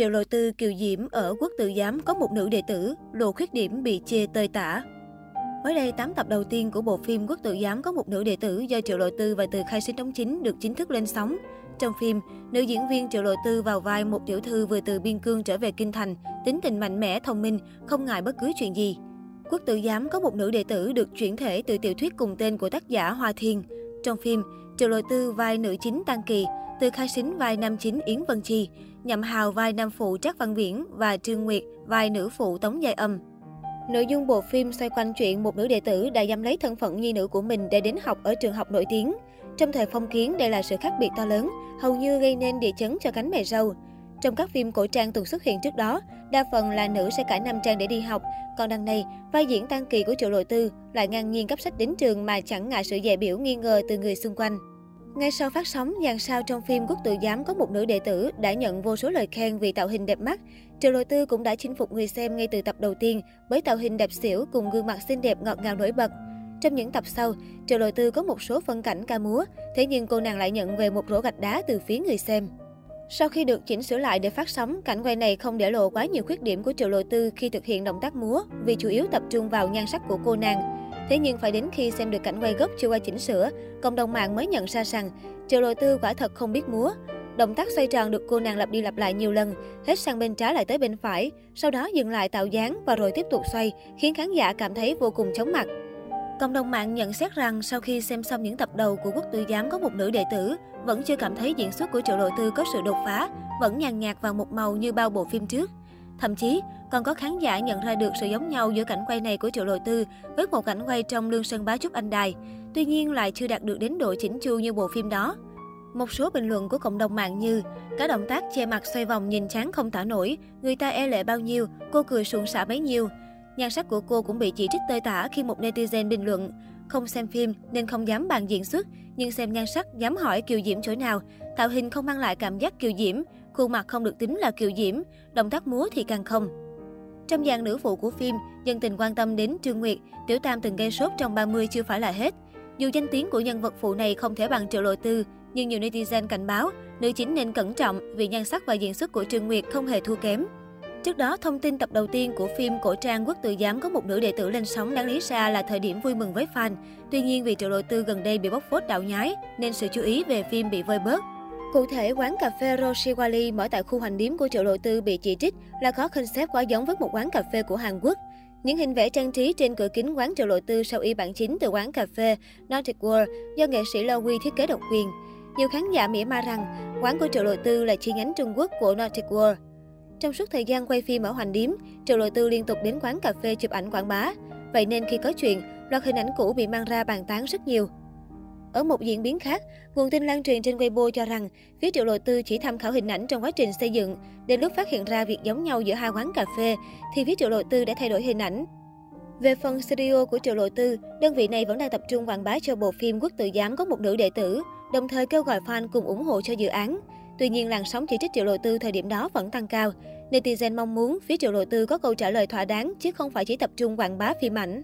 Triệu Lộ Tư kiều diễm ở quốc tự giám có một nữ đệ tử, lộ khuyết điểm bị chê tơi tả. Mới đây, 8 tập đầu tiên của bộ phim Quốc tự giám có một nữ đệ tử do Triệu Lộ Tư và Từ Khai Sinh đóng chính được chính thức lên sóng. Trong phim, nữ diễn viên Triệu Lộ Tư vào vai một tiểu thư vừa từ biên cương trở về kinh thành, tính tình mạnh mẽ, thông minh, không ngại bất cứ chuyện gì. Quốc tự giám có một nữ đệ tử được chuyển thể từ tiểu thuyết cùng tên của tác giả Hoa Thiên. Trong phim, Triệu Lộ Tư vai nữ chính Tăng Kỳ, Từ Khai Sính vai nam chính Yến Vân Chi, Nhậm Hào vai nam phụ Trác Văn Viễn và Trương Nguyệt vai nữ phụ Tống Giai Âm. Nội dung bộ phim xoay quanh chuyện một nữ đệ tử đã dám lấy thân phận nhi nữ của mình để đến học ở trường học nổi tiếng. Trong thời phong kiến, đây là sự khác biệt to lớn, hầu như gây nên địa chấn cho cánh mày râu. Trong các phim cổ trang từng xuất hiện trước đó, đa phần là nữ sẽ cải nam trang để đi học, còn đằng này, vai diễn tăng kỳ của Triệu Lộ Tư lại ngang nhiên cấp sách đến trường mà chẳng ngại sự dè biểu nghi ngờ từ người xung quanh. Ngay sau phát sóng, dàn sao trong phim Quốc tự giám có một nữ đệ tử đã nhận vô số lời khen vì tạo hình đẹp mắt. Triệu Lộ Tư cũng đã chinh phục người xem ngay từ tập đầu tiên với tạo hình đẹp xỉu cùng gương mặt xinh đẹp ngọt ngào nổi bật. Trong những tập sau, Triệu Lộ Tư có một số phân cảnh ca múa, thế nhưng cô nàng lại nhận về một rổ gạch đá từ phía người xem. Sau khi được chỉnh sửa lại để phát sóng, cảnh quay này không để lộ quá nhiều khuyết điểm của Triệu Lộ Tư khi thực hiện động tác múa, vì chủ yếu tập trung vào nhan sắc của cô nàng. Thế nhưng phải đến khi xem được cảnh quay gốc chưa qua chỉnh sửa, cộng đồng mạng mới nhận ra rằng Triệu Lộ Tư quả thật không biết múa. Động tác xoay tròn được cô nàng lặp đi lặp lại nhiều lần, hết sang bên trái lại tới bên phải, sau đó dừng lại tạo dáng và rồi tiếp tục xoay, khiến khán giả cảm thấy vô cùng chóng mặt. Cộng đồng mạng nhận xét rằng sau khi xem xong những tập đầu của Quốc Tư Giám có một nữ đệ tử, vẫn chưa cảm thấy diễn xuất của Triệu Lộ Tư có sự đột phá, vẫn nhàn nhạt vào một màu như bao bộ phim trước. Thậm chí, còn có khán giả nhận ra được sự giống nhau giữa cảnh quay này của Triệu Lộ Tư với một cảnh quay trong Lương Sơn Bá Trúc Anh Đài. Tuy nhiên lại chưa đạt được đến độ chỉnh chu như bộ phim đó. Một số bình luận của cộng đồng mạng như Cả động tác che mặt xoay vòng nhìn chán không tả nổi, người ta e lệ bao nhiêu, cô cười suồng xả bấy nhiêu. Nhan sắc của cô cũng bị chỉ trích tơi tả khi một netizen bình luận không xem phim nên không dám bàn diễn xuất, nhưng xem nhan sắc dám hỏi kiều diễm chỗ nào. Tạo hình không mang lại cảm giác kiều diễm, khuôn mặt không được tính là kiều diễm, động tác múa thì càng không. Trong dàn nữ phụ của phim, dân tình quan tâm đến Trương Nguyệt, Tiểu Tam từng gây sốt trong 30 chưa phải là hết. Dù danh tiếng của nhân vật phụ này không thể bằng Triệu Lộ Tư, nhưng nhiều netizen cảnh báo nữ chính nên cẩn trọng vì nhan sắc và diễn xuất của Trương Nguyệt không hề thua kém. Trước đó, thông tin tập đầu tiên của phim cổ trang Quốc tự giám có một nữ đệ tử lên sóng đáng lý ra là thời điểm vui mừng với fan. Tuy nhiên vì Triệu đầu Tư gần đây bị bóc phốt đạo nhái nên sự chú ý về phim bị vơi bớt. Cụ thể, quán cà phê Roshiwali mở tại khu hành điếm của Triệu đầu Tư bị chỉ trích là có concept quá giống với một quán cà phê của Hàn Quốc. Những hình vẽ trang trí trên cửa kính quán Triệu Lộ Tư sau y bản chính từ quán cà phê Nordic World do nghệ sĩ Lo Quy thiết kế độc quyền. Nhiều khán giả mỉa ma rằng quán của Triệu Lộ Tư là chi nhánh Trung Quốc của Nordic World. Trong suốt thời gian quay phim ở Hoành Điếm, Triệu Lộ Tư liên tục đến quán cà phê chụp ảnh quảng bá. Vậy nên khi có chuyện, loạt hình ảnh cũ bị mang ra bàn tán rất nhiều. Ở một diễn biến khác, nguồn tin lan truyền trên Weibo cho rằng phía Triệu Lộ Tư chỉ tham khảo hình ảnh trong quá trình xây dựng. Đến lúc phát hiện ra việc giống nhau giữa hai quán cà phê, thì phía Triệu Lộ Tư đã thay đổi hình ảnh. Về phần studio của Triệu Lộ Tư, đơn vị này vẫn đang tập trung quảng bá cho bộ phim Quốc tự giám có một nữ đệ tử, đồng thời kêu gọi fan cùng ủng hộ cho dự án. Tuy nhiên, làn sóng chỉ trích Triệu Lộ Tư thời điểm đó vẫn tăng cao. Netizen mong muốn phía Triệu Lộ Tư có câu trả lời thỏa đáng chứ không phải chỉ tập trung quảng bá phim ảnh.